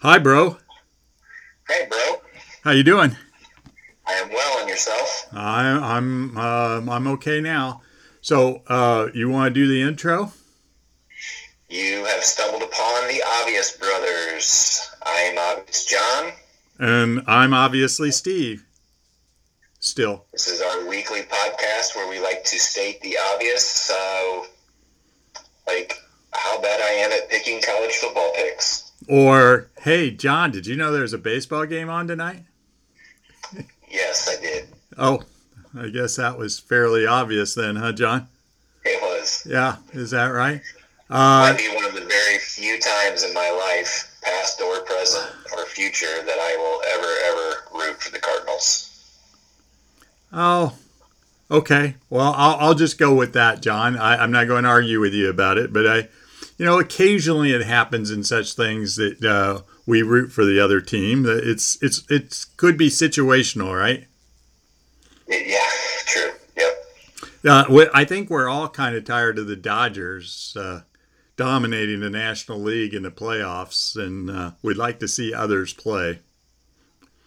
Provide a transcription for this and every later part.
Hi, bro. Hey, bro. How you doing? I am well, and yourself? I, I'm uh, I'm okay now. So, uh, you want to do the intro? You have stumbled upon the Obvious Brothers. I am Obvious John. And I'm obviously Steve. Still. This is our weekly podcast where we like to state the obvious, So, like how bad I am at picking college football picks. Or, hey, John, did you know there's a baseball game on tonight? Yes, I did. Oh, I guess that was fairly obvious then, huh, John? It was. Yeah, is that right? Might Uh, be one of the very few times in my life, past or present or future, that I will ever, ever root for the Cardinals. oh, okay. Well, I'll, I'll just go with that, John. I, I'm not going to argue with you about it, but I, you know, occasionally it happens in such things that uh, we root for the other team. That It's it's it's could be situational, right? Yeah, true. Yep. Uh, I think we're all kind of tired of the Dodgers uh, dominating the National League in the playoffs, and uh, we'd like to see others play.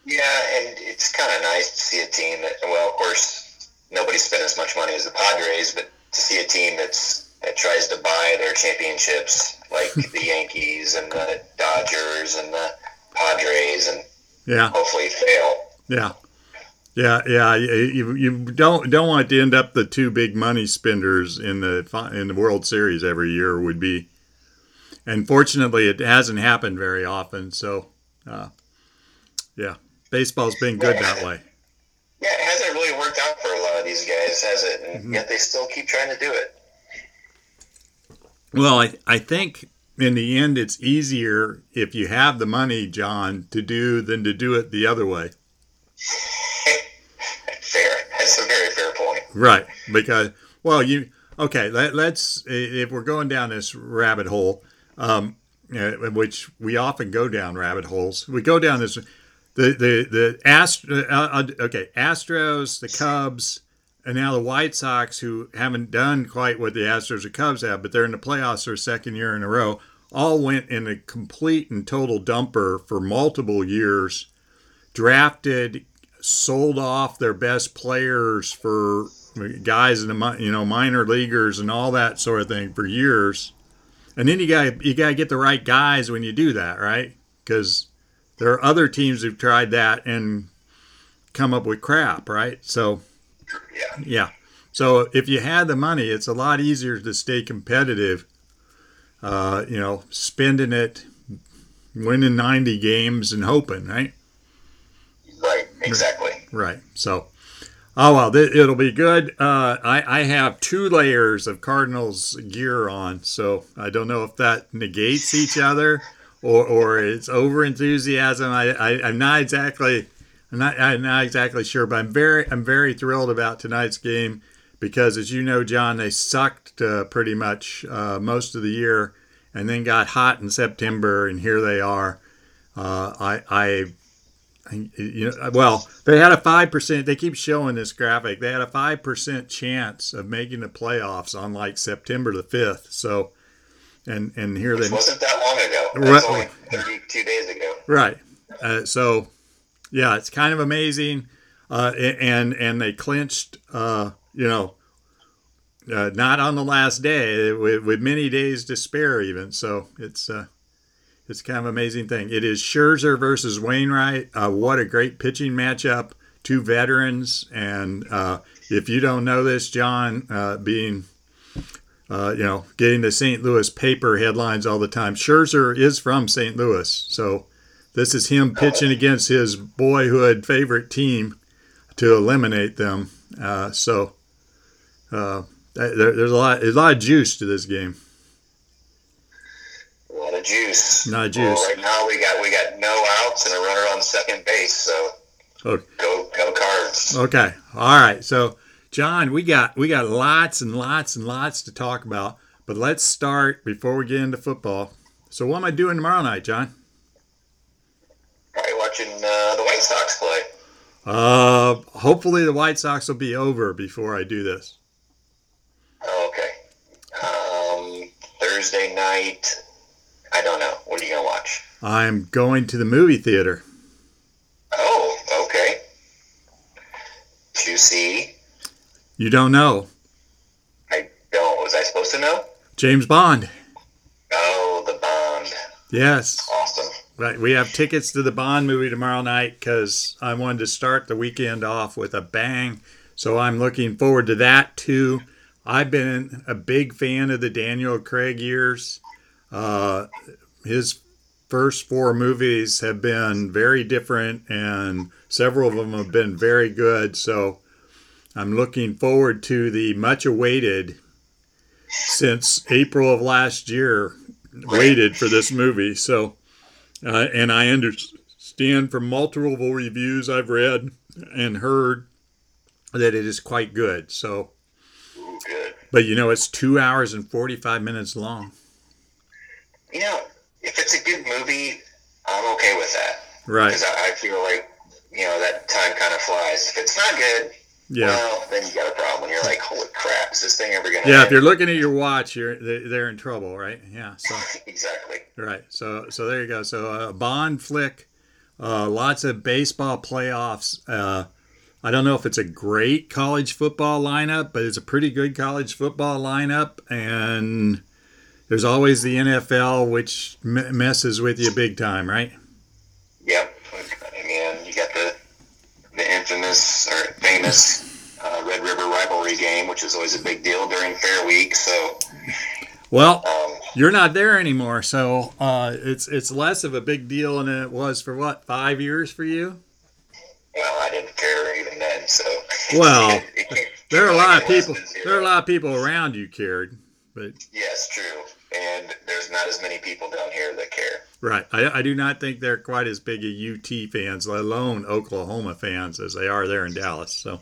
Yeah, and it's kind of nice to see a team that, well, of course, nobody spent as much money as the Padres, but to see a team that's that tries to buy their championships, like the Yankees and the Dodgers and the Padres, and Yeah, hopefully fail. yeah, yeah, yeah. You, you don't don't want to end up the two big money spenders in the in the World Series every year would be. And fortunately, it hasn't happened very often. So, uh, yeah, baseball's been good that way. Yeah, it hasn't really worked out for a lot of these guys, has it? And Mhm. yet they still keep trying to do it. Well, I, I think in the end, it's easier if you have the money, John, to do than to do it the other way. fair. That's a very fair point. Right. Because, well, you, okay, let, let's, if we're going down this rabbit hole, um, uh, which we often go down rabbit holes, we go down this, the, the, the, Ast- uh, uh, okay, Astros, the Cubs, and now the White Sox, who haven't done quite what the Astros or Cubs have, but they're in the playoffs for a second year in a row, all went in a complete and total dumper for multiple years, drafted, sold off their best players for guys in the you know minor leaguers and all that sort of thing for years, and then you got you got to get the right guys when you do that, right? Because there are other teams who've tried that and come up with crap, right? So Yeah. yeah. So if you had the money, it's a lot easier to stay competitive. Uh, you know, spending it, winning 90 games and hoping, right? Right. Exactly. Right. So, oh well, th- it'll be good. Uh, I I have two layers of Cardinals gear on, so I don't know if that negates each other or or it's over enthusiasm. I, I I'm not exactly. I'm not, I'm not exactly sure, but I'm very I'm very thrilled about tonight's game because, as you know, John, they sucked uh, pretty much uh, most of the year, and then got hot in September, and here they are. Uh, I I you know, well, they had a five percent. They keep showing this graphic. They had a five percent chance of making the playoffs on like September the fifth. So, and and here Which they wasn't that long ago. That's Right. only 32 days ago. right. Uh, so, yeah, it's kind of amazing. Uh, and and they clinched. Uh, you know, uh, not on the last day with, with many days to spare even. So it's. Uh, it's kind of amazing thing. It is Scherzer versus Wainwright. Uh, what a great pitching matchup. Two veterans, and uh, if you don't know this, John, being you know getting the St. Louis paper headlines all the time, Scherzer is from St. Louis, so this is him pitching against his boyhood favorite team to eliminate them. Uh, so uh, there, there's a lot, there's a lot of juice to this game. A lot of juice. Not a Well, juice. right now we got we got no outs and a runner on second base, so Okay. go go cards. Okay. All right. So, John, we got we got lots and lots and lots to talk about, but let's start before we get into football. So, what am I doing tomorrow night, John? Watching uh, the White Sox play. Uh, hopefully the White Sox will be over before I do this. Oh, okay. Um, Thursday night. I don't know. What are you gonna watch? I'm going to the movie theater. Oh, okay. To see? You don't know. I don't. Was I supposed to know? James Bond. Oh, the Bond. Yes. Right. We have tickets to the Bond movie tomorrow night because I wanted to start the weekend off with a bang. So I'm looking forward to that too. I've been a big fan of the Daniel Craig years. Uh, his first four movies have been very different, and several of them have been very good. So I'm looking forward to the much awaited, since April of last year, waited for this movie. So, uh, and I understand from multiple reviews I've read and heard that it is quite good. So, Ooh, good. but you know, it's two hours and 45 minutes long. You know, if it's a good movie, I'm okay with that. Right. Because I, I feel like, you know, that time kind of flies. If it's not good, Yeah. well, then you got a problem. You're like, holy crap, is this thing ever to Yeah. If you're looking at your watch, you're they- they're in trouble, right? Yeah. So Exactly. right. So so there you go. So uh, Bond flick, uh, lots of baseball playoffs. Uh, I don't know if it's a great college football lineup, but it's a pretty good college football lineup, and there's always the NFL, which messes with you big time, right? Yep. I mean, you got the the infamous or famous uh, Red River rivalry game, which is always a big deal during Fair Week. So, Well, um, you're not there anymore, so uh, it's it's less of a big deal than it was for what five years for you. well, I didn't care even then. So, Well, There are a lot of people. There are a lot of people around you cared, but Yes, true. And there's not as many people down here that care. Right. I, I do not think they're quite as big a UT fans, let alone Oklahoma fans, as they are there in Dallas. So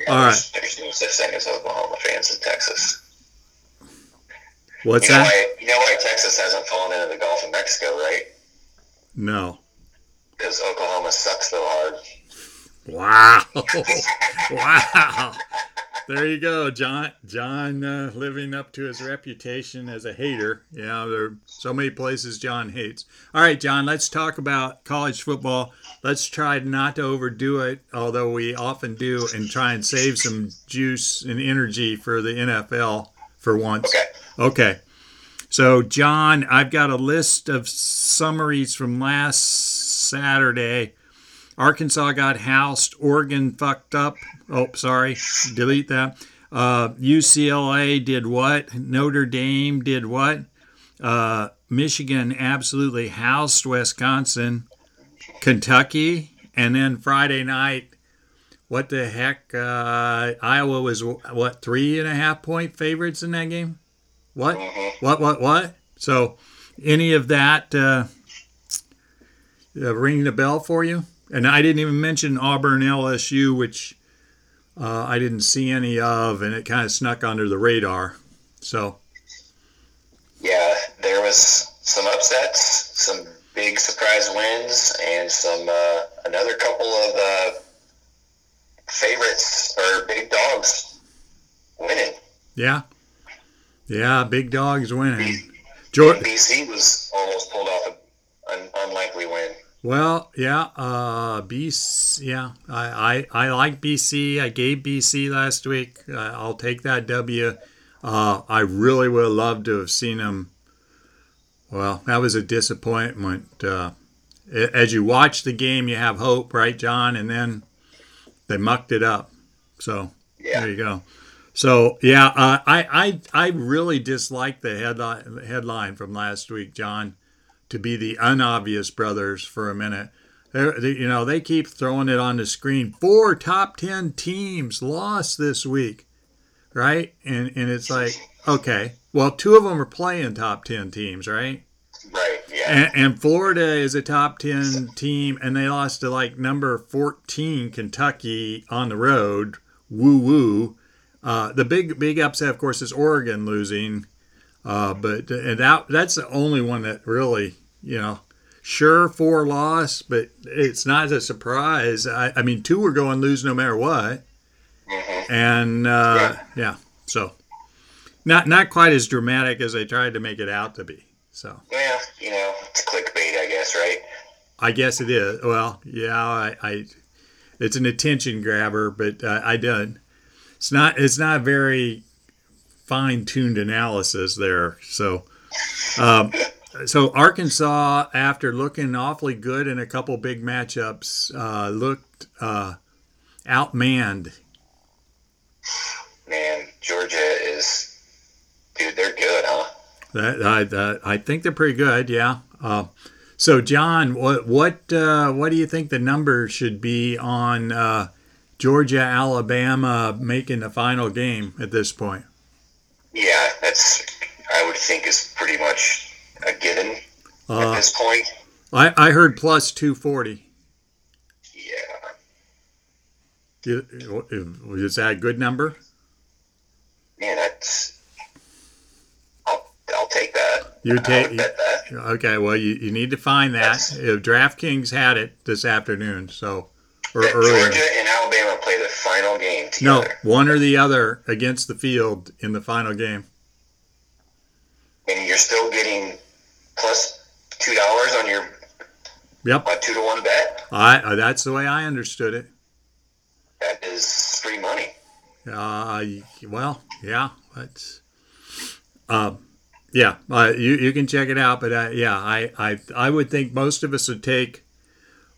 Yeah, All there's, there's no such thing as Oklahoma fans in Texas. what's you know that? why? You know why Texas hasn't fallen into the Gulf of Mexico, right? No. Because Oklahoma sucks so hard. Wow. wow. There you go, John. John uh, living up to his reputation as a hater. Yeah, there are so many places John hates. All right, John, let's talk about college football. Let's try not to overdo it, although we often do, and try and save some juice and energy for the NFL for once. Okay. Okay. So, John, I've got a list of summaries from last Saturday. Arkansas got housed. Oregon fucked up. Oh, sorry. Delete that. Uh, UCLA did what? Notre Dame did what? Uh, Michigan absolutely housed Wisconsin. Kentucky. And then Friday night, what the heck? Uh, Iowa was, what, three and a half point favorites in that game? What? hmm What, what, what? So, any of that uh, uh, ring the bell for you? And I didn't even mention Auburn LSU, which uh, I didn't see any of, and it kind of snuck under the radar. So, Yeah, there was some upsets, some big surprise wins, and some uh, another couple of uh, favorites or big dogs winning. yeah. Yeah, big dogs winning. Georgia, BC was almost pulled off an unlikely win. Well, yeah, uh, BC, yeah, I, I, I like BC. I gave BC last week. Uh, I'll take that W. Uh, I really would have loved to have seen them. Well, that was a disappointment. Uh, as you watch the game, you have hope, right, John? And then they mucked it up. So Yeah. there you go. So yeah, uh, I, I I really dislike the headline headline from last week, John to be the unobvious brothers for a minute. They're, they, you know, they keep throwing it on the screen. Four top 10 teams lost this week, right? And, and it's like, okay, well, two of them are playing top 10 teams, right? Right. Yeah. And, and Florida is a top 10 team, and they lost to like number 14 Kentucky on the road. Woo woo. Uh, the big big upset, of course, is Oregon losing. Uh, but and that that's the only one that really, you know, sure four loss, but it's not a surprise. I, I mean, two were going lose no matter what, hmm and uh, yeah, so not not quite as dramatic as they tried to make it out to be. So Yeah, you know, it's clickbait, I guess, right? I guess it is. Well, yeah, I, I it's an attention grabber, but uh, I done. It's not. It's not very fine tuned analysis there. So, um, so Arkansas, after looking awfully good in a couple big matchups, uh, looked uh, outmanned. Man, Georgia is, dude, they're good, huh? That I that, I think they're pretty good. Yeah. Uh, so John, what what uh, what do you think the number should be on uh, Georgia Alabama making the final game at this point? Yeah, that's I would think is pretty much a given Uh, at this point. I, I heard plus two forty. Yeah, Is that a good number? Yeah, that's. I'll, I'll take that. You take- that. Okay, well you, you need to find that. Yes. If DraftKings had it this afternoon, so or earlier. Georgia and Alabama play the final game No, one or the other against the field in the final game. and you're still getting plus two dollars on your Yep, a two to one bet. I uh, that's the way I understood it. That is free money. Uh, well, yeah, that's, um, yeah, uh, you you can check it out, but uh, yeah, I, I I would think most of us would take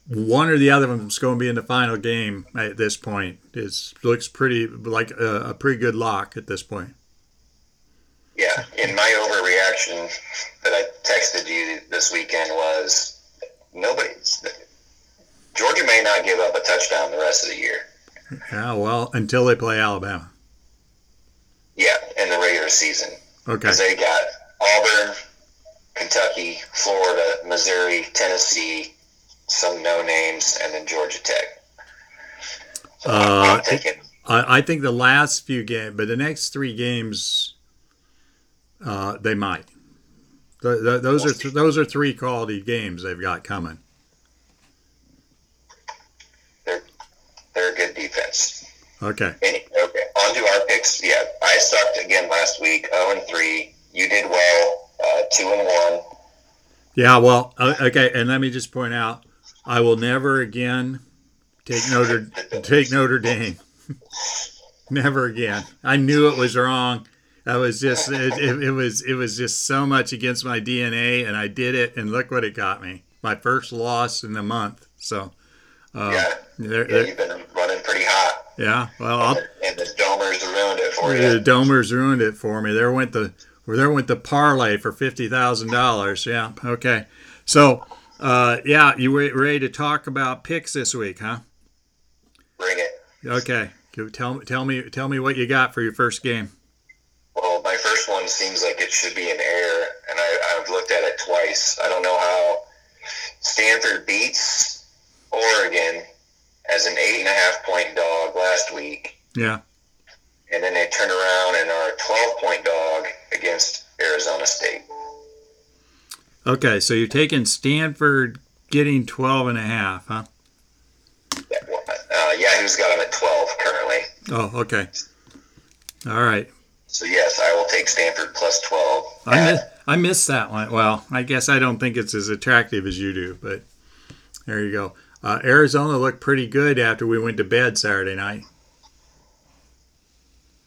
one or the other of them's going to be in the final game at this point. It looks pretty like a, a pretty good lock at this point. Yeah, and my overreaction that I texted you this weekend was nobody. Georgia may not give up a touchdown the rest of the year. Yeah, well, until they play Alabama. Yeah, in the regular season Okay, because they got Auburn, Kentucky, Florida, Missouri, Tennessee, some no names, and then Georgia Tech. So Uh, I, I think the last few games, but the next three games, uh, they might. Th- th- those are th- those are three quality games they've got coming. they're they're a good defense. Okay. Any, okay, on to our picks. Yeah, I sucked again last week, zero and three. You did well, uh, two and one. Yeah. Well. uh, Okay. And let me just point out, I will never again take Notre take Notre Dame. never again. I knew it was wrong. I was just it, it, it was it was just so much against my DNA, and I did it, and look what it got me. My first loss in a month. So. Uh, Yeah. they're- Yeah, they're- you've been running pretty hot, yeah. Well, I'll, and the Domers ruined it for you. The. Domers ruined it for me. There went the there went the parlay for fifty thousand dollars. Yeah. Okay. So, uh, yeah, you re- ready to talk about picks this week, huh? Bring it. Okay. Tell me tell me tell me what you got for your first game. Well, my first one seems like it should be an error, and I, I've looked at it twice. I don't know how Stanford beats Oregon as an eight and a half point dog last week, Yeah. and then they turn around and are 12 point Okay. So you're taking Stanford getting 12 and a half, huh? Uh, Yahoo's got them at 12 currently. Oh, okay. All right. So, yes, I will take Stanford plus 12. I miss, I missed that one. Well, I guess I don't think it's as attractive as you do, but there you go. Uh, Arizona looked pretty good after we went to bed Saturday night.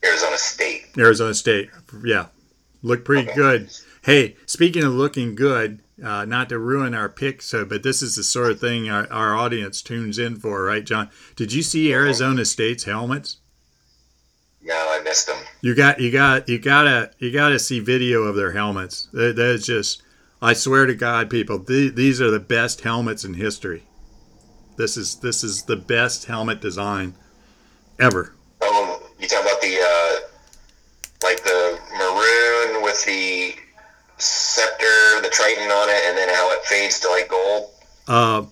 Arizona State. Arizona State, yeah, looked pretty Okay. good. Hey, speaking of looking good, uh, not to ruin our picks, uh, but this is the sort of thing our, our audience tunes in for, right, John? Did you see Arizona State's helmets? No, I missed them. You got, you got, you gotta, you gotta see video of their helmets. That, that is just, I swear to God, people, th- these are the best helmets in history. This is this is the best helmet design ever. Oh, you talking about the uh, like the maroon with the scepter, the Triton on it, and then how it fades to like gold. Uh,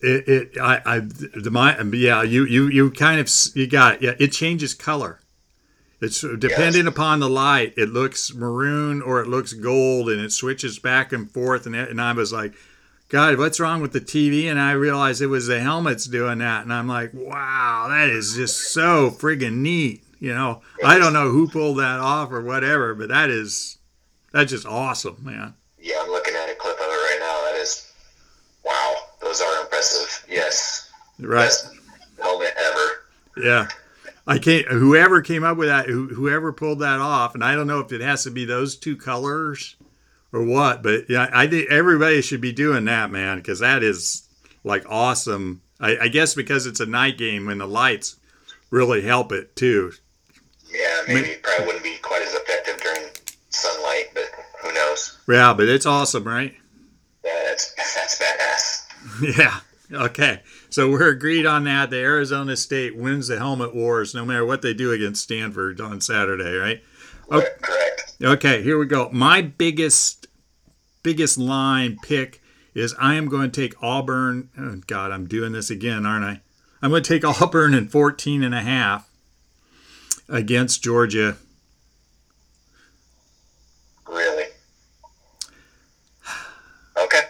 it, it I, I the my yeah you you you kind of you got it. yeah it changes color. It's depending upon the light. It looks maroon or it looks gold, and it switches back and forth. And, and I was like, God, what's wrong with the TV? And I realized it was the helmets doing that. And I'm like, wow, that is just so friggin' neat. You know, I don't know who pulled that off or whatever, but that is that's just awesome, man. Yeah, I'm looking at a clip of it right now. That is, wow, those are impressive. Yes, Right. best helmet ever. Yeah. I can't. Whoever came up with that, whoever pulled that off, and I don't know if it has to be those two colors or what, but yeah, I think everybody should be doing that, man, because that is like awesome. I, I guess because it's a night game and the lights really help it too. Yeah, maybe it probably wouldn't be quite as effective during sunlight, but who knows? Yeah, but it's awesome, right? Yeah, that's that's badass. Yeah. Okay. So we're agreed on that. The Arizona State wins the helmet wars no matter what they do against Stanford on Saturday, right? Okay. Correct. Okay, here we go. My biggest biggest line pick is I am going to take Auburn. Oh God, I'm doing this again, aren't I? I'm going to take Auburn in 14 and a half against Georgia. Really? Okay.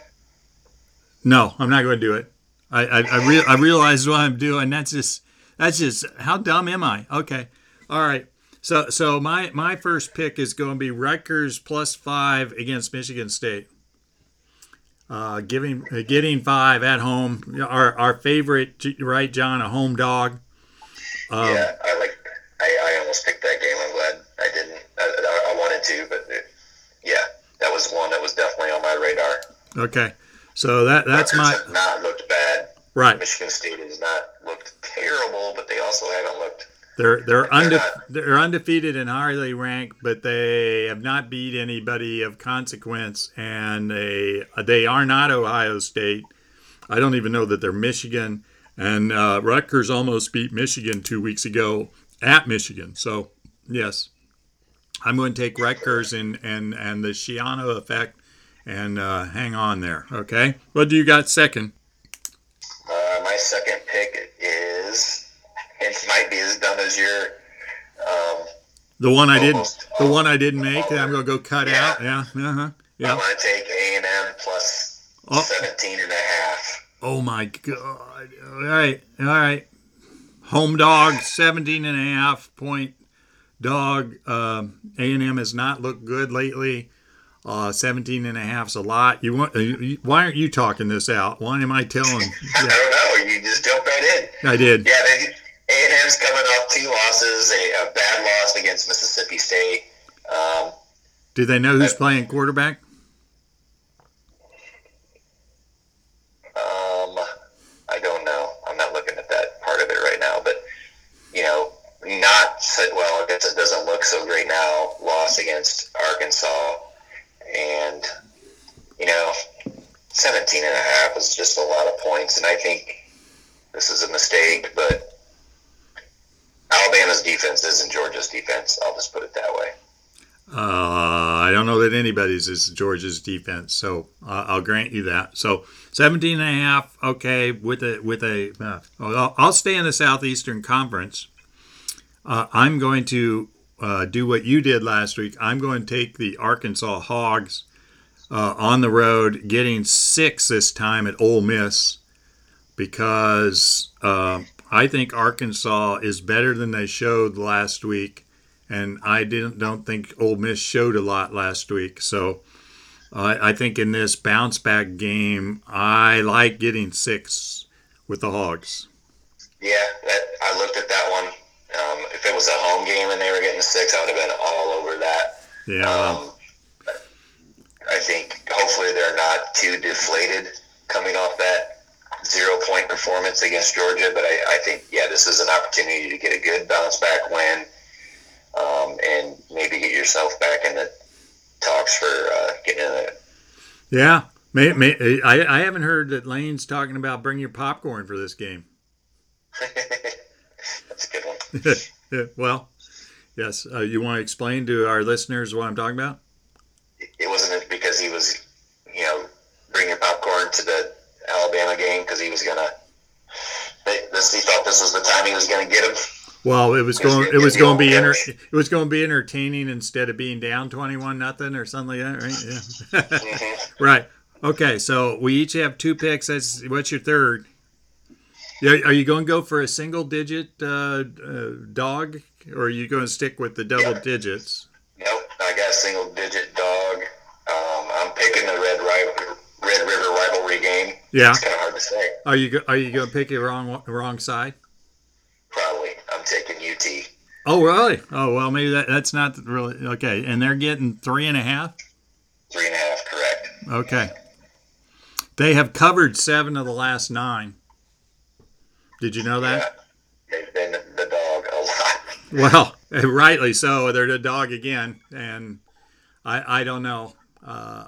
No, I'm not going to do it. I I, I, re- I realize what I'm doing. That's just that's just how dumb am I? Okay, all right. So so my my first pick is going to be Rutgers plus five against Michigan State. Uh, giving uh, getting five at home. Our our favorite, right, John, a home dog. Um, yeah, I like. I, I almost picked that game. I'm glad I didn't. I, I, I wanted to, but it, yeah, that was one that was definitely on my radar. Okay, so that that's my not looked bad. right. Michigan State has not looked terrible, but they also haven't looked. They're they're unde- not- they're undefeated and highly ranked, but they have not beat anybody of consequence, and they they are not Ohio State. I don't even know that they're Michigan, and uh, Rutgers almost beat Michigan two weeks ago at Michigan. So yes, I'm going to take Rutgers and and and the Schiano effect, and uh, hang on there. Okay, what do you got second? Uh, my second pick is. It might be as dumb as your. Um, The one I didn't the one I didn't make. I'm to go cut Yeah. out. Yeah, uh huh. I'm going to take A and M plus Oh. 17 and a half. Oh my god. All right. All right. Home dog 17 and a half point dog. Um, A&M has not looked good lately. Uh, 17 and a half's a lot. You want uh, you- why aren't you talking this out? Why am I telling? I Yeah, don't know. You just jump right in. I did. Yeah, they, A&M's coming off two losses, a, a bad loss against Mississippi State. Um, Do they know who's playing quarterback? um, I don't know. I'm not looking at that part of it right now, but you know, not well. I guess it doesn't look so great now. Loss against Arkansas, and you know, 17 and a half is just a lot of points, and I think this is a mistake. But Alabama's defense isn't Georgia's defense. I'll just put it that way. Uh, I don't know that anybody's is Georgia's defense, so uh, I'll grant you that. So 17 and a half, okay, with a with a. Uh, I'll, I'll stay in the Southeastern Conference. Uh, I'm going to uh, do what you did last week. I'm going to take the Arkansas Hogs uh, on the road, getting six this time at Ole Miss, because uh, I think Arkansas is better than they showed last week and I didn't don't think Ole Miss showed a lot last week. So I think in this bounce back game, I like getting six with the Hogs. Yeah, that, I looked at that one. Um, if it was a home game and they were getting six, I would have been all over that. Yeah, Um, I think hopefully they're not too deflated coming off that zero point performance against Georgia. But I, I think, yeah, this is an opportunity to get a good bounce back win um, and maybe get yourself back in the talks for uh, getting in the. yeah. May, may, I, I haven't heard that Lane's talking about bring your popcorn for this game. That's a good one. Yeah, well, yes. Uh, you want to explain to our listeners what I'm talking about? It wasn't because he was, you know, bringing popcorn to the Alabama game because he was gonna. This, he thought this was the time he was gonna get him. Well, it was going. It was going to be enter, It was going to be entertaining instead of being down twenty-one nothing or something like that, right? Yeah. Mhm. Right. Okay. So we each have two picks. That's what's your third? Yeah. Are you going to go for a single-digit uh, uh, dog, or are you going to stick with the double Yeah. digits? Nope, I got a single digit dog. Um, I'm picking the Red Rival, Red River rivalry game. Yeah. It's kind of hard to say. Are you are you going to pick a wrong wrong side? Probably. I'm taking UT. Oh really? Oh well, maybe that that's not really okay. And they're getting three and a half. Three and a half, correct. Okay. They have covered seven of the last nine. Did you know that? Yeah. They've been the dog a lot. Well, rightly so. They're the dog again, and I I don't know. Uh,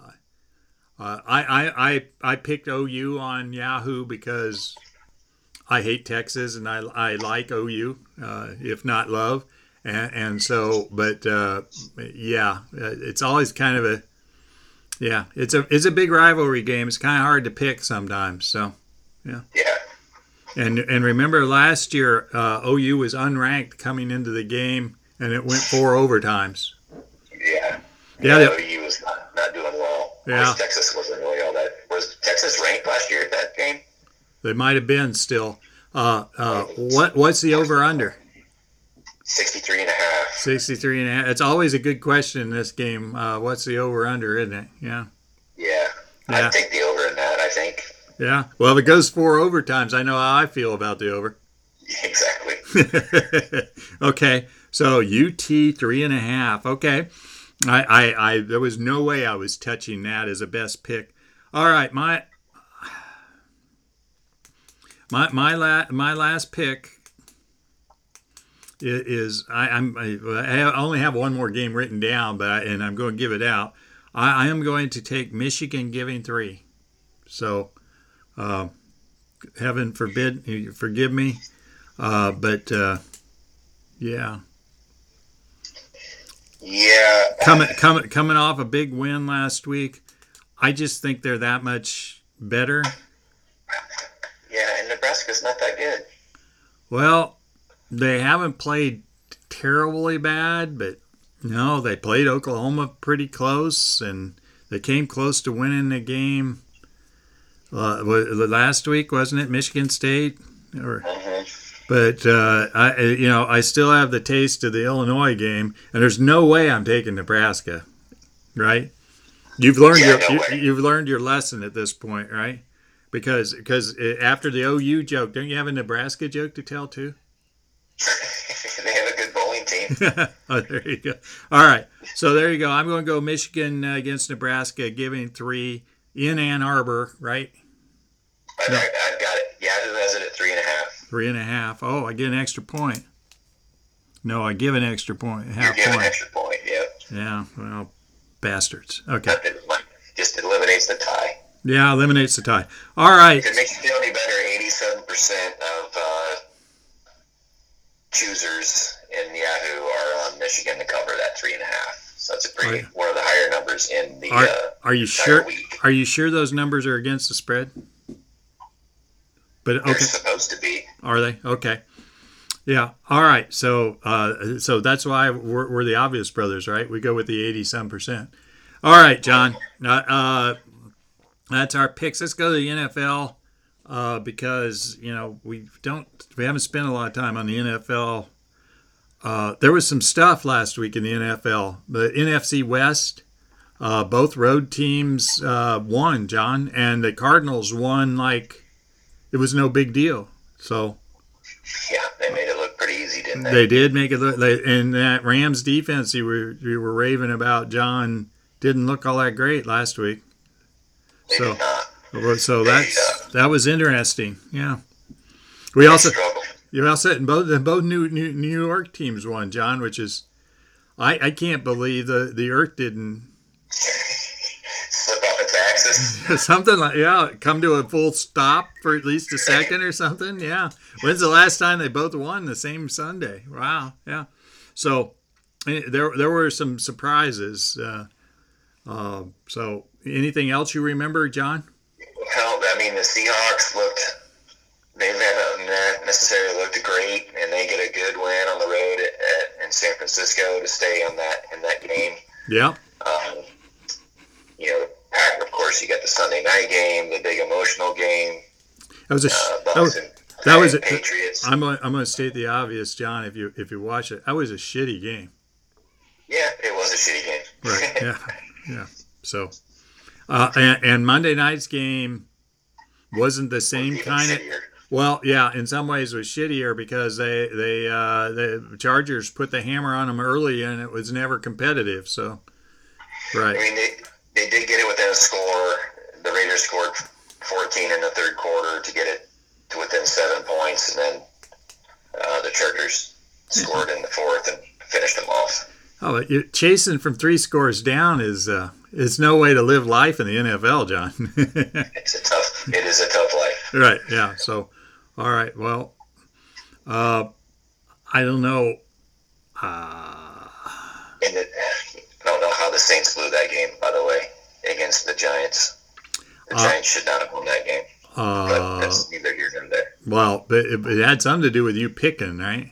uh, I, I I I picked OU on Yahoo because I hate Texas and I I like OU, uh, if not love, and and so but uh, yeah, it's always kind of a yeah, it's a it's a big rivalry game. It's kind of hard to pick sometimes. So Yeah. And and remember last year uh, OU was unranked coming into the game, and it went four overtimes. Yeah. Yeah, Yeah. they- OU was not, not doing well. Yeah. Texas wasn't really all that. Was Texas ranked last year at that game? They might have been still. Uh, uh, what what's the over under? 63 and a half. 63 and a half. It's always a good question in this game. Uh, what's the over under, isn't it? Yeah. Yeah. Yeah. I'd take the Yeah. Well, if it goes four overtimes, I know how I feel about the over. Exactly. okay. So UT three and a half. Okay. I, I, I, there was no way I was touching that as a best pick. All right. My, my, my, la- my last pick is I, I'm I, I only have one more game written down, but I, and I'm going to give it out. I, I am going to take Michigan giving three. So, uh, heaven forbid, forgive me, uh, but uh, yeah, Yeah. coming coming coming off a big win last week, I just think they're that much better. Yeah, and Nebraska's not that good. Well, they haven't played terribly bad, but no, they played Oklahoma pretty close, and they came close to winning the game. Uh, last week wasn't it Michigan State? Or, hmm but uh, I, you know, I still have the taste of the Illinois game, and there's no way I'm taking Nebraska, right? You've learned Yeah, your no you, you've learned your lesson at this point, right? Because because after the OU joke, don't you have a Nebraska joke to tell too? they have a good bowling team. oh, there you go. All right, so there you go. I'm going to go Michigan uh, against Nebraska, giving three in Ann Arbor, right? I, I, I've got it. Yahoo has it at three and a half. Three and a half. Oh, I get an extra point. No, I give an extra point, half giving an extra point. Yep. Yeah, well, bastards. Okay. Not that it just eliminates the tie. Yeah, eliminates the tie. All right. If it makes you feel any better, 87% of uh, choosers in Yahoo are on Michigan to cover that three and a half. So that's a pretty Are one of the higher numbers in the. Are, uh, are you sure? week. Are you sure those numbers are against the spread? But They're okay, supposed to be. are they? Okay. Yeah. All right. So, uh, so that's why we're, we're the obvious brothers, right? We go with the eighty some percent. All right, John. Uh, uh, that's our picks. Let's go to the NFL uh, because you know we don't we haven't spent a lot of time on the NFL. Uh, there was some stuff last week in the NFL. The NFC West, uh, both road teams uh, won, John, and the Cardinals won like it was no big deal. So Yeah, they made it look pretty easy, didn't they? they did make it look. They, and that Rams defense you were you were raving about, John, didn't look all that great last week. They so-. So that's uh, that was interesting. Yeah. We also struggle. you also and both both New, New New York teams won, John, which is I, I can't believe the the Earth didn't axis. something like yeah come to a full stop for at least a second or something. Yeah. When's the last time they both won the same Sunday? Wow. Yeah. So eh, there there were some surprises. Uh, uh, so anything else you remember, John? Well, I mean, the Seahawks looked. They haven't necessarily looked great, and they get a good win on the road at, at, in San Francisco to stay on that in that game. Yeah. Um, you know, Pack, of course, you got the Sunday night game, the big emotional game. That was a Uh, that was, and that was a- Patriots. I'm gonna, I'm going to state the obvious, John. If you if you watch it, that was a shitty game. yeah, it was a shitty game. Right. Yeah. Yeah. So, uh, and, and Monday night's game, wasn't the same kind of. Well, yeah, in some ways it was shittier because they they uh, the Chargers put the hammer on them early and it was never competitive. So, I right, mean, they, they did get it within a score. The Raiders scored 14 in the third quarter to get it to within seven points, and then uh, the Chargers scored in the fourth and finished them off. oh, you, chasing from three scores down is uh, is no way to live life in the NFL, John. It's a tough. It is a tough life. right, yeah. So, all right, well, uh, I don't know. Uh, And it, I don't know how the Saints blew that game, by the way, against the Giants. The Uh, Giants should not have won that game, but uh, that's neither here nor there. well, but it, it had something to do with you picking, right?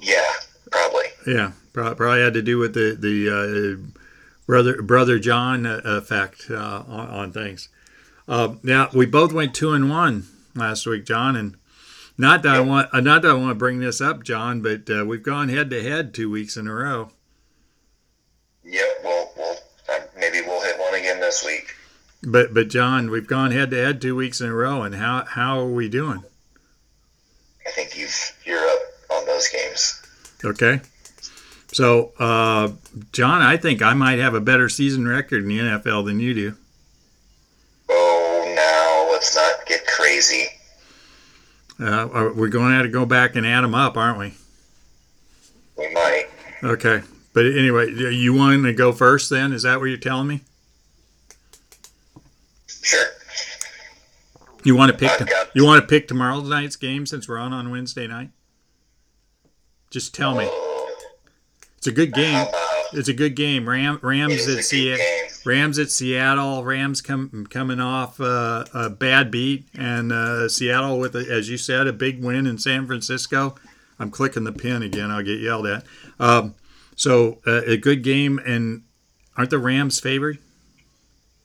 Yeah, probably. Yeah, probably had to do with the the uh, brother brother John uh, effect uh, on, on things. Uh, yeah, we both went two and one last week, John, and not that I want uh, not that I want to bring this up, John, but uh, we've gone head to head two weeks in a row. Yep. Well, well, uh, maybe we'll hit one again this week. But but John, we've gone head to head two weeks in a row, and how how are we doing? I think you've you're up on those games. Okay. So, uh, John, I think I might have a better season record in the NFL than you do. Oh, now let's not get crazy. Uh, we're going to have to go back and add them up, aren't we? We might. Okay. But anyway, you want to go first then? Is that what you're telling me? Sure. You want to pick you want to pick tomorrow night's game since we're on on Wednesday night? Just tell me. It's a good game. It's a good game. Ram, Rams at Seattle. Rams at Seattle. Rams come coming off uh, a bad beat, and uh, Seattle with, a, as you said, a big win in San Francisco. I'm clicking the pin again. I'll get yelled at. Um, so uh, a good game, and aren't the Rams favored?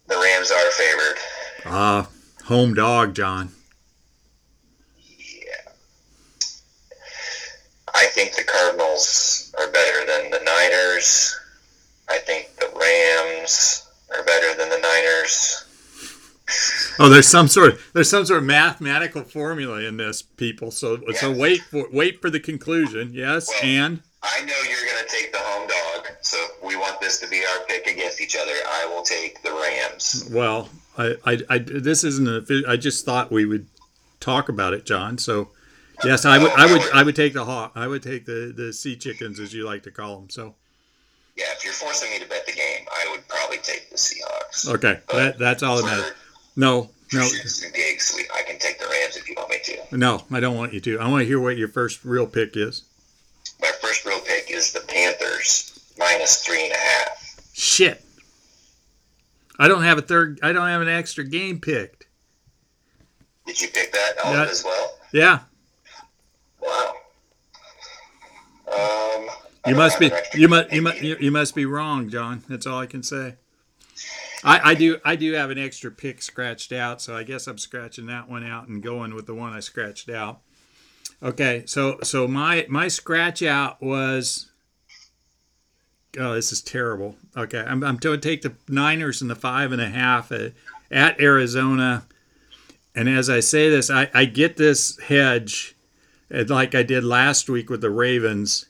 The Rams are favored. Uh, home dog, John. Yeah. I think the Cardinals are better than the Niners. I think the Rams are better than the Niners. Oh, there's some sort of there's some sort of mathematical formula in this, people. So so wait for wait for the conclusion. Yes, Well- and I know you're going to take the home dog, so we want this to be our pick against each other. I will take the Rams. well, I, I, I this isn't a. I just thought we would talk about it, John. So yes, I would I would I would take the hawk. I would take the the sea chickens as you like to call them. So Yeah, if you're forcing me to bet the game, I would probably take the Seahawks. okay, that that's all that matters. No, no, gigs, we, I can take the Rams if you want me to. no. I don't want you to. I want to hear what your first real pick is. My first real pick is the Panthers minus three and a half. Shit. I don't have a third. I don't have an extra game picked. Did you pick that out Yeah. as well? Yeah, Wow. Um, You must be you must you must you, you must be wrong, John. That's all I can say. I, I do I do have an extra pick scratched out, so I guess I'm scratching that one out and going with the one I scratched out. Okay, so so my my scratch out was oh this is terrible. Okay, I'm I'm going to take the Niners and the five and a half at, at Arizona, and as I say this, I I get this hedge, uh, like I did last week with the Ravens.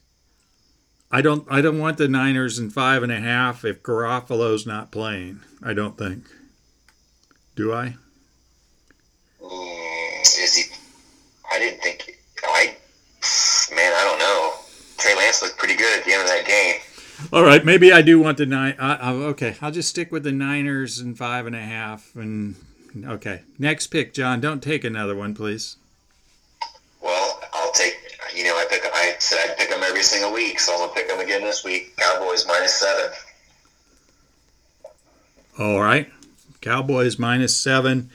I don't I don't want the Niners in five and a half if Garoppolo's not playing. I don't think. Do I? Mm, is he? I didn't think. I man, I don't know. Lance looked pretty good at the end of that game. All right, maybe I do want the nine. I, okay, I'll just stick with the Niners and five and a half. And okay, next pick, John. Don't take another one, please. Well, I'll take. You know, I pick. I said I'd pick them every single week, so I'm gonna pick them again this week. Cowboys minus seven. All right, Cowboys minus seven.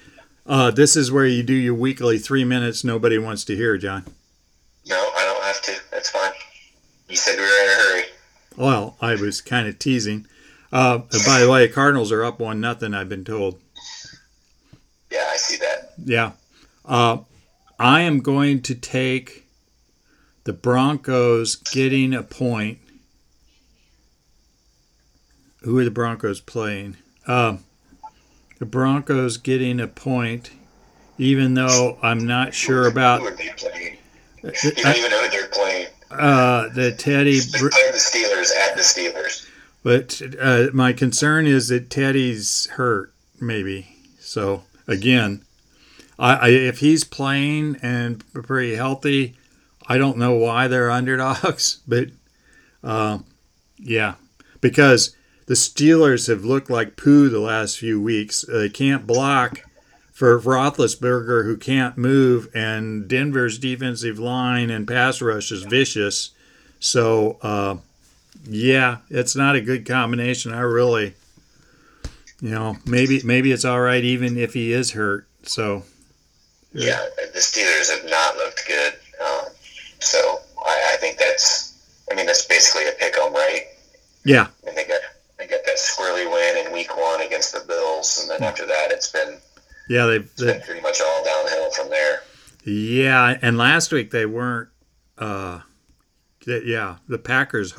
Uh, this is where you do your weekly three minutes nobody wants to hear, John. No, I don't have to. That's fine. You said we were in a hurry. Well, I was kind of teasing. Uh, by the way, Cardinals are up one nothing. I've been told. Yeah, I see that. Yeah. Uh, I am going to take the Broncos getting a point. Who are the Broncos playing? Um, the Broncos getting a point, even though I'm not sure about. Who are they playing? You don't even know who they're playing. Uh, the Teddy. Playing the Steelers at the Steelers. But uh, my concern is that Teddy's hurt, maybe. So again, I, I, if he's playing and pretty healthy, I don't know why they're underdogs. But uh, yeah, because the Steelers have looked like poo the last few weeks. They can't block for Roethlisberger, who can't move, and Denver's defensive line and pass rush is vicious. So. Uh, yeah, it's not a good combination. I really, you know, maybe maybe it's all right even if he is hurt. So. Yeah, the Steelers have not looked good. Um, so I, I, think that's, I mean, that's basically a pick 'em, right? Yeah. And they got they got that squirrely win in Week One against the Bills, and then after that, it's been yeah, they've, it's been pretty much all downhill from there. Yeah, and last week they weren't. Uh, yeah, the Packers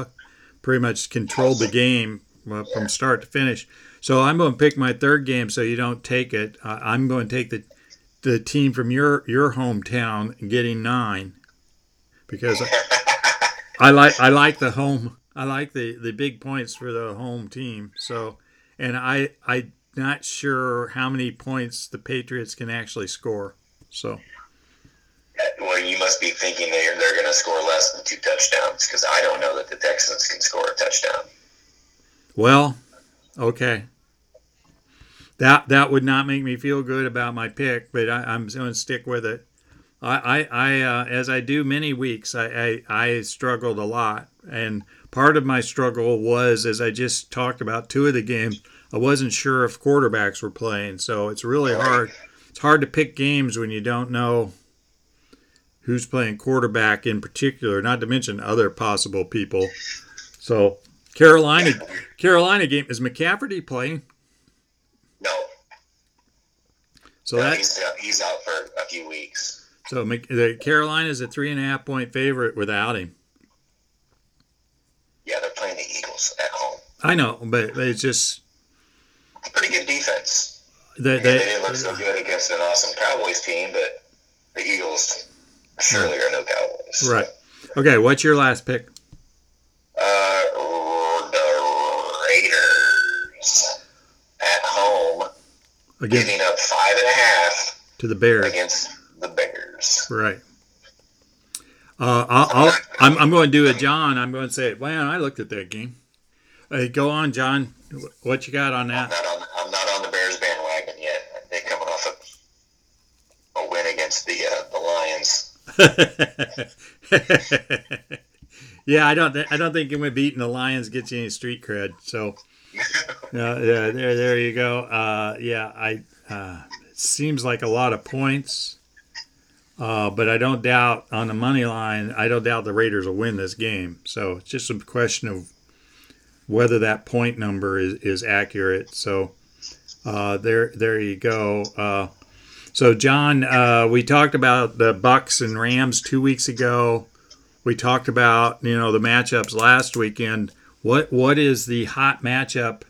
pretty much controlled the game uh, from start to finish. So I'm going to pick my third game, so you don't take it. Uh, I'm going to take the the team from your your hometown getting nine because I, I like I like the home I like the the big points for the home team. So and I I not sure how many points the Patriots can actually score. So well, you must be thinking they're, they're going to score less than two touchdowns because I don't know that the Texans can score a touchdown. Well, okay. That that would not make me feel good about my pick, but I, am going to stick with it. I, I, I uh, as I do many weeks, I, I, I struggled a lot, and part of my struggle was, as I just talked about, two of the games, I wasn't sure if quarterbacks were playing, so it's really hard. It's hard to pick games when you don't know who's playing quarterback in particular, not to mention other possible people. So Carolina, Carolina game is McCafferty playing? No. So no, that he's, uh, he's out for a few weeks. So the Carolina is a three and a half point favorite without him. Yeah, they're playing the Eagles at home. I know, but it's just pretty good defense. They, they, they didn't look so good against an awesome Cowboys team, but the Eagles surely are no Cowboys. Right. Okay, what's your last pick? Uh, the Raiders at home, against, giving up five and a half to the Bears against the Bears. Right. Uh, I'll, I'll, I'm, I'm going to do it, John. I'm going to say, man, I looked at that game. Hey, go on, John. What you got on that? I'm not on, I'm not on the Bears bandwagon yet. They're coming off a, a win against the uh, the Lions. yeah, I don't. I don't think him beating the Lions gets you any street cred. So, uh, yeah, there, there you go. Uh, yeah, I. Uh, it seems like a lot of points, uh, but I don't doubt on the money line. I don't doubt the Raiders will win this game. So it's just a question of whether that point number is, is accurate. So uh, there, there you go. Uh, so, John, uh, we talked about the Bucks and Rams two weeks ago. We talked about you know the matchups last weekend. What what is the hot matchup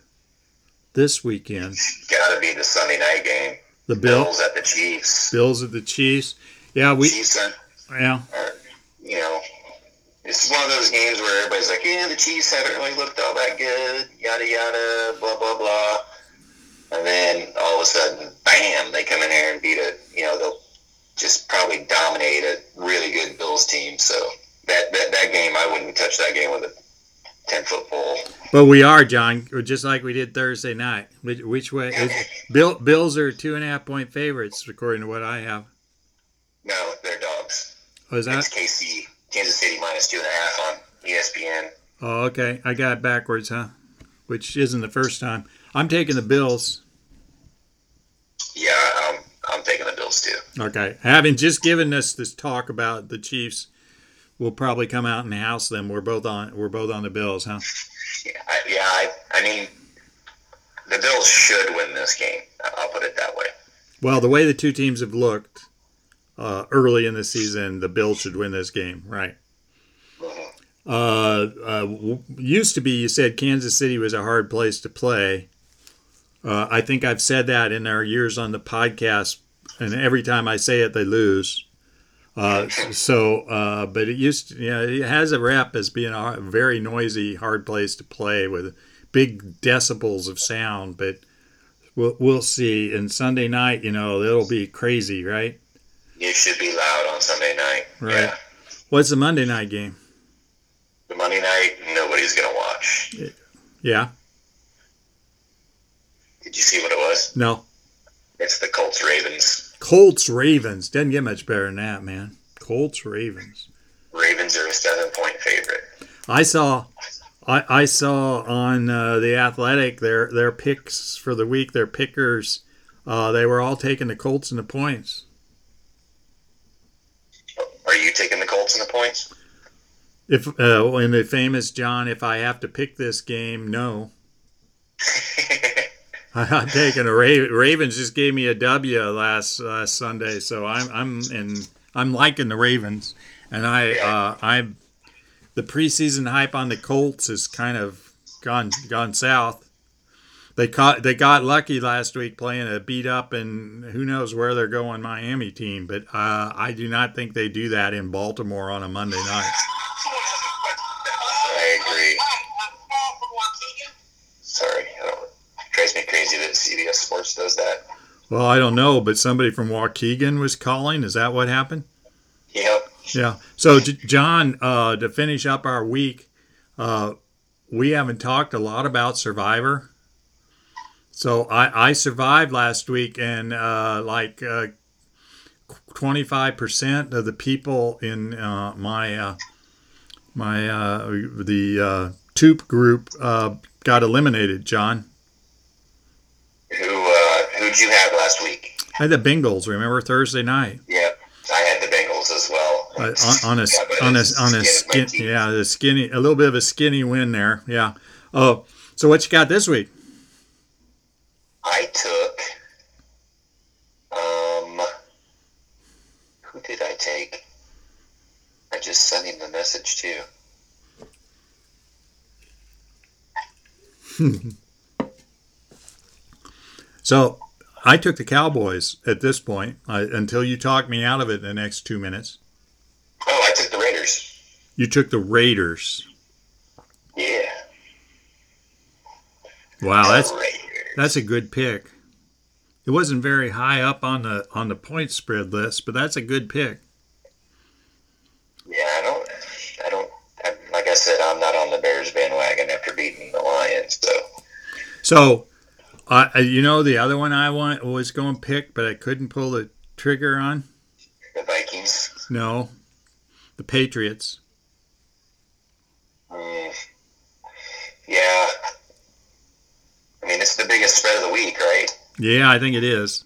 this weekend? Got to be the Sunday night game. The Bill, Bills at the Chiefs. Bills at the Chiefs. Yeah, we. Chiefs yeah. Are, you know, it's one of those games where everybody's like, "Yeah, the Chiefs haven't really looked all that good." Yada yada, blah blah blah. And then all of a sudden, bam, they come in here and beat a, you know, they'll just probably dominate a really good Bills team. So that, that, that game, I wouldn't touch that game with a 10 foot pole. But we are, John, just like we did Thursday night. Which, which way? Is, Bill, Bills are two and a half point favorites, according to what I have. No, they're dogs. Oh, is that? It's KC, Kansas City minus two and a half on ESPN. Oh, okay. I got it backwards, huh? Which isn't the first time. I'm taking the Bills. Yeah, I'm, I'm taking the Bills too. Okay. Having just given us this talk about the Chiefs, we'll probably come out and house them. We're both on. We're both on the Bills, huh? Yeah, I, yeah. I, I mean, the Bills should win this game. I'll put it that way. Well, the way the two teams have looked uh, early in the season, the Bills should win this game, right? uh, uh, used to be you said Kansas City was a hard place to play. Uh, I think I've said that in our years on the podcast, and every time I say it, they lose. Uh, so, uh, but it used, to, you know, it has a rep as being a very noisy, hard place to play with big decibels of sound. But we'll we'll see. And Sunday night, you know, it'll be crazy, right? You should be loud on Sunday night. Right. Yeah. What's the Monday night game? The Monday night, nobody's gonna watch. Yeah. Did you see what it was? No. It's the Colts Ravens. Colts Ravens doesn't get much better than that, man. Colts Ravens. Ravens are a seven point favorite. I saw, I, I saw on uh, the Athletic their their picks for the week. Their pickers, uh, they were all taking the Colts and the points. Are you the and the points? If uh, in the famous John, if I have to pick this game, no. I'm taking a Ra- Ravens. Just gave me a W last last Sunday, so I'm I'm in I'm liking the Ravens, and I uh, I the preseason hype on the Colts has kind of gone gone south. They caught they got lucky last week playing a beat up and who knows where they're going Miami team, but uh, I do not think they do that in Baltimore on a Monday night. I agree. Sorry, I don't, it drives me crazy that CBS Sports does that. Well, I don't know, but somebody from Waukegan was calling. Is that what happened? Yep. Yeah. So, J- John, uh, to finish up our week, uh, we haven't talked a lot about Survivor. So I, I survived last week, and uh, like twenty five percent of the people in uh, my uh, my uh, the uh, Toop group uh, got eliminated. John, Who uh, who'd you have last week? I had the Bengals. Remember Thursday night Yep. I had the Bengals as well. uh, on, on a Yeah, on a on a skin of my skin teeth. yeah the skinny a little bit of a skinny win there. Yeah. Oh, so what you got this week? I took. Um. Who did I take? I just sent him the message too. So I took the Cowboys at this point I, until you talked me out of it in the next two minutes. Oh, I took the Raiders. You took the Raiders. Yeah. Wow, that's. That's a good pick. It wasn't very high up on the on the point spread list, but that's a good pick. Yeah, I don't. I don't. I, like I said, I'm not on the Bears bandwagon after beating the Lions. So So, uh, you know, the other one I want was going to pick, but I couldn't pull the trigger on. the Vikings. No, the Patriots. Mm, yeah. The biggest spread of the week, right? Yeah, I think it is.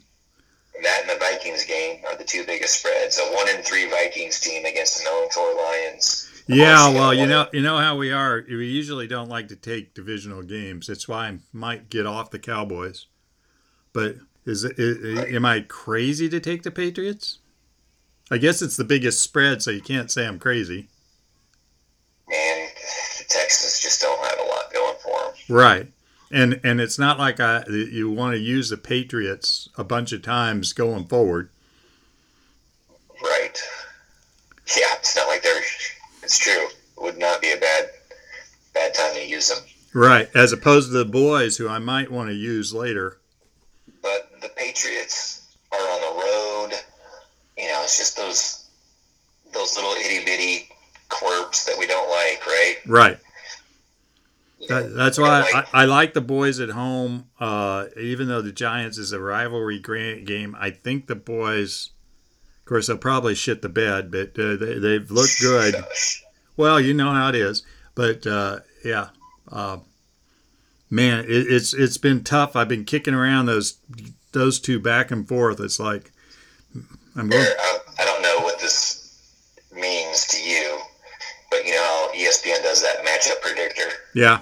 That and the Vikings game are the two biggest spreads. A one in three Vikings team against the 0 4 Lions. Yeah, well, you know, you know how we are. We usually don't like to take divisional games. That's why I might get off the Cowboys. But is it? i- i- Am I crazy to take the Patriots? I guess it's the biggest spread, so you can't say I'm crazy. Man, the Texans just don't have a lot going for them. Right. And and it's not like I you want to use the Patriots a bunch of times going forward. Right. Yeah, it's not like they're. It's true. It would not be a bad bad time to use them. Right. As opposed to the boys who I might want to use later. But the Patriots are on the road. You know, it's just those those little itty bitty quirks that we don't like, right? Right. That, that's why I, I like the boys at home. Uh, even though the Giants is a rivalry game, I think the boys, of course, they'll probably shit the bed, but uh, they, they've looked good. Well, you know how it is. But uh, yeah, uh, man, it, it's it's been tough. I've been kicking around those those two back and forth. It's like I'm going. I, don't know what this means to you, but you know ESPN does that matchup predictor. Yeah,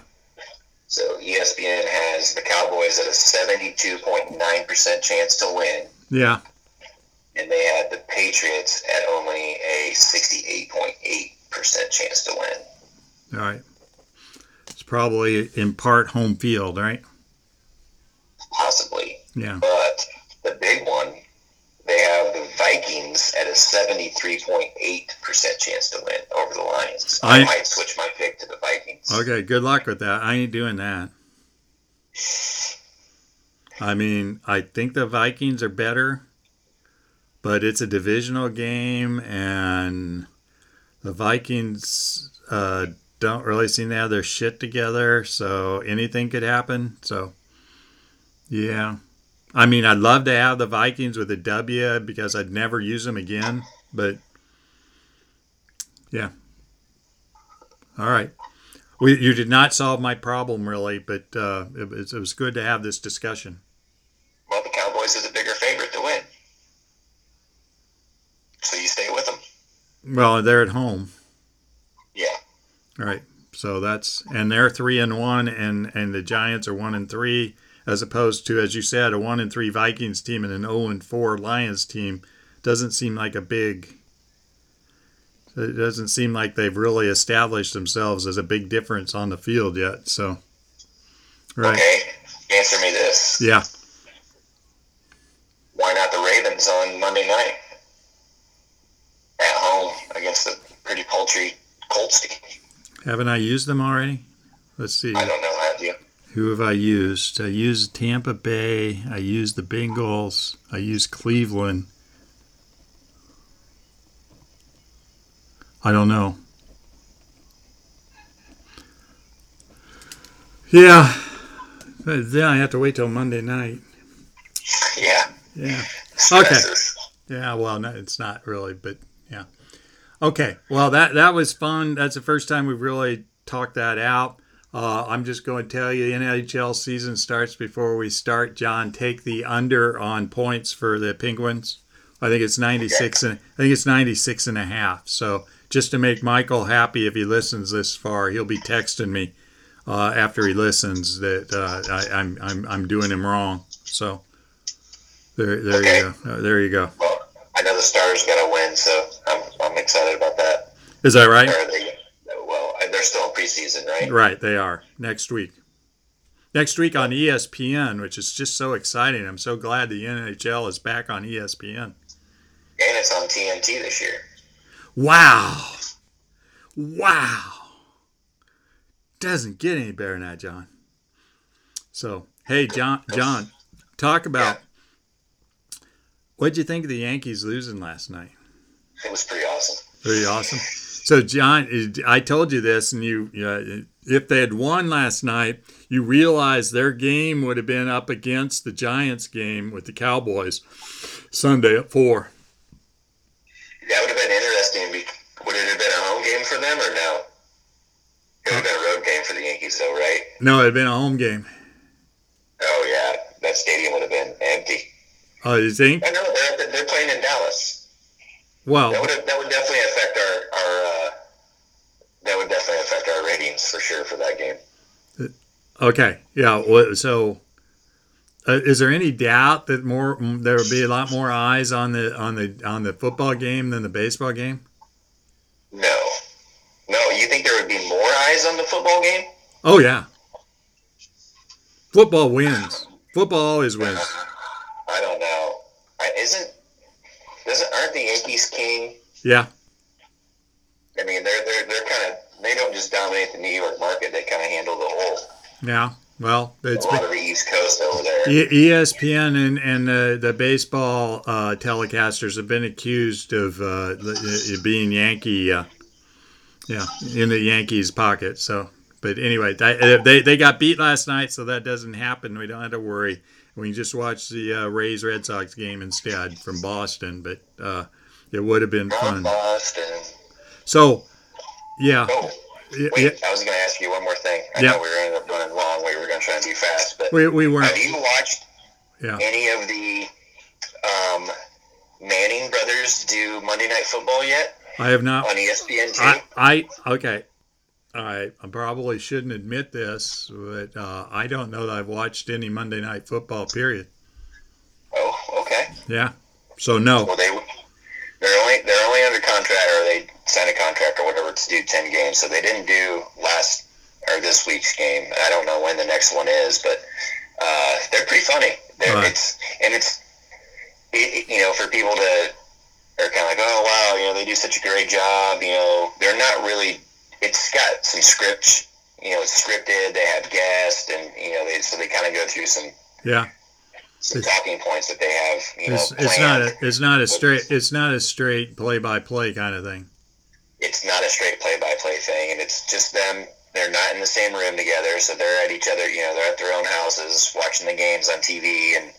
So ESPN has the Cowboys at a seventy-two point nine percent chance to win, yeah. and they had the Patriots at only a sixty-eight point eight percent chance to win. All right. It's probably in part home field, right? possibly. Yeah. But the big one, they have the Vikings at a 73.8% chance to win over the Lions. I, I- might switch my pick to the Vikings. Okay, good luck with that. I ain't doing that. I mean, I think the Vikings are better, but it's a divisional game, and the Vikings uh, don't really seem to have their shit together, so anything could happen. So, yeah. I mean, I'd love to have the Vikings with a W because I'd never use them again, but yeah. All right. We, you did not solve my problem really, but uh, it, was, it was good to have this discussion. Well, the Cowboys are the bigger favorite to win. So you stay with them. Well, they're at home, Yeah. all right? So that's and they're three and one, and and the Giants are one and three, as opposed to as you said, a one and three Vikings team and an oh zero and four Lions team. Doesn't seem like a big. It doesn't seem like they've really established themselves as a big difference on the field yet. So, right? Okay. Answer me this. Yeah. Why not the Ravens on Monday night? At home against the pretty paltry Colts team. Haven't I used them already? Let's see. I don't know? Who have I used? I used Tampa Bay. I used the Bengals. I used Cleveland. I don't know. Yeah. But then I have to wait till Monday night. Yeah. Yeah. Stresses. Yeah, well, no, it's not really, but yeah. Okay, well, that that was fun. That's the first time we've really talked that out. Uh, I'm just going to tell you, the NHL season starts before we start. John, take the under on points for the Penguins. I think it's 96 and I think it's 96 and a half. So just to make Michael happy, if he listens this far, he'll be texting me uh, after he listens that uh, I, I'm I'm I'm doing him wrong. So there there Okay. you go. Uh, there you go. Well, I know the Stars got to win, so I'm, I'm excited about that. Is that right? Or they, well, they're preseason, right? Right, they are next week. Next week on ESPN, which is just so exciting. I'm so glad the NHL is back on ESPN. And it's on TNT this year. Wow. Wow. Doesn't get any better than that, John. So, hey, John, John, talk about what'd you think of the Yankees losing last night? It was pretty awesome. Pretty awesome. So, John, I told you this, and you, uh, if they had won last night, you realize their game would have been up against the Giants game with the Cowboys Sunday at four. That would have been interesting. Would it have been a home game for them or no? It would have been a road game for the Yankees, though, right? No, it had been a home game. Oh yeah, that stadium would have been empty. Oh, you think? I know they're they're playing in Dallas. Well, That would have, that would definitely affect our our. Uh, that would definitely affect our ratings for sure for that game. okay, yeah. So, uh, is there any doubt that more there would be a lot more eyes on the on the on the football game than the baseball game? No, no. You think there would be more eyes on the football game? Oh yeah. Football wins. Football always wins. I don't know. Isn't doesn't aren't the Yankees king? Yeah. I mean, they're they're they're kind of they don't just dominate the New York market. They kind of handle the whole Yeah. Well, it's a lot of the East Coast over there. ESPN and and uh, the baseball uh, telecasters have been accused of uh, uh, being Yankee, uh, yeah, in the Yankees' pocket. So, but anyway, they, they they got beat last night, so that doesn't happen. We don't have to worry. We can just watch the uh, Rays Red Sox game instead from Boston. But uh, it would have been From fun. Boston. So, yeah, Oh, wait! yeah, I was going to ask you one more thing. I Yeah. know we were going to end up running long. We were going to try and be fast, but we we weren't. have you watched Yeah. any of the um, Manning brothers do Monday Night Football yet I have not on ESPN? I, I okay. I, I probably shouldn't admit this, but uh, I don't know that I've watched any Monday Night Football. Period. oh, okay. Yeah. So no. Well, they they're only they're only under contract, signed a contract or whatever to do ten games. So they didn't do last or this week's game. I don't know when the next one is, but uh, they're pretty funny. They're, Right. It's and it's it, you know for people to are kind of like, oh wow, you know they do such a great job. You know they're not really. It's got some script. You know, it's scripted. They have guests, and you know they so they kind of go through some Yeah, some It's- talking points that they have. You know, it's it's not a it's not a straight it's not a straight play by play kind of thing. It's not a straight play-by-play thing, and it's just them. They're not in the same room together, so they're at each other. You know, they're at their own houses watching the games on TV, and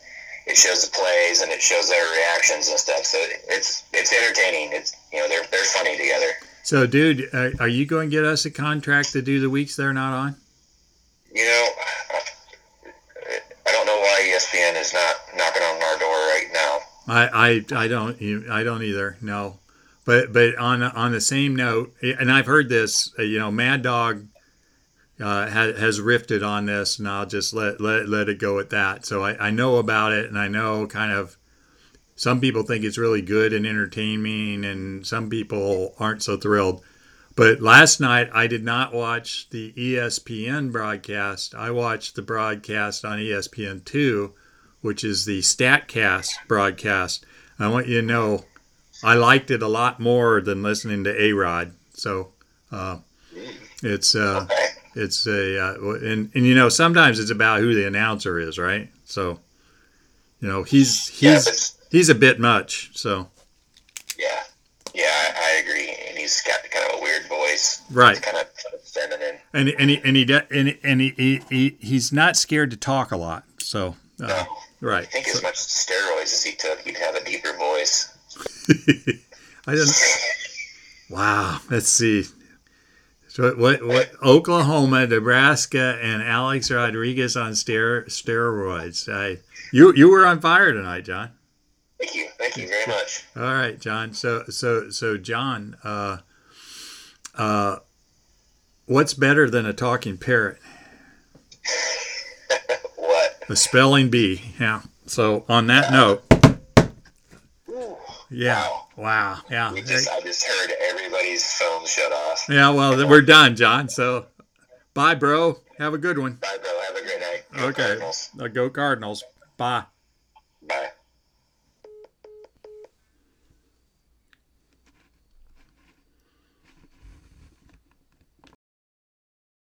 it shows the plays and it shows their reactions and stuff. So it's it's entertaining. It's you know they're they're funny together. So, dude, are, are you going to get us a contract to do the weeks they're not on? You know, I don't know why ESPN is not knocking on our door right now. I, I, I don't I don't either. No, but but on on the same note, and I've heard this. uh, You know, Mad Dog uh, has has rifted on this, and I'll just let let let it go at that. So I, I know about it, and I know kind of some people think it's really good and entertaining, and some people aren't so thrilled. But last night I did not watch the ESPN broadcast. I watched the broadcast on ESPN two which is the Statcast broadcast. I want you to know I liked it a lot more than listening to A Rod. So uh, it's uh, Okay. it's a uh, and and you know sometimes it's about who the announcer is, right? So you know he's he's but he's a bit much. So yeah, yeah, I, I agree. And he's got kind of a weird voice. right, It's kind of feminine. and and he and he and, and he, he, he he's not scared to talk a lot. So uh, No. right. I think as much steroids as he took, he'd have a deeper voice. I didn't. Wow. Let's see. So what? What? Oklahoma, Nebraska, and Alex Rodriguez on ster- steroids. I, you you were on fire tonight, John. Thank you, thank you very much. All right, John. So so so John. Uh, uh, what's better than a talking parrot? What? A spelling bee. Yeah. So on that note. Yeah. Wow. Yeah. We just, I just heard everybody's phone shut off. Yeah. Well, then we're done, John. So, bye, bro. Have a good one. Bye, bro. Have a great night. Go Okay. Cardinals. Uh, Go Cardinals. Bye.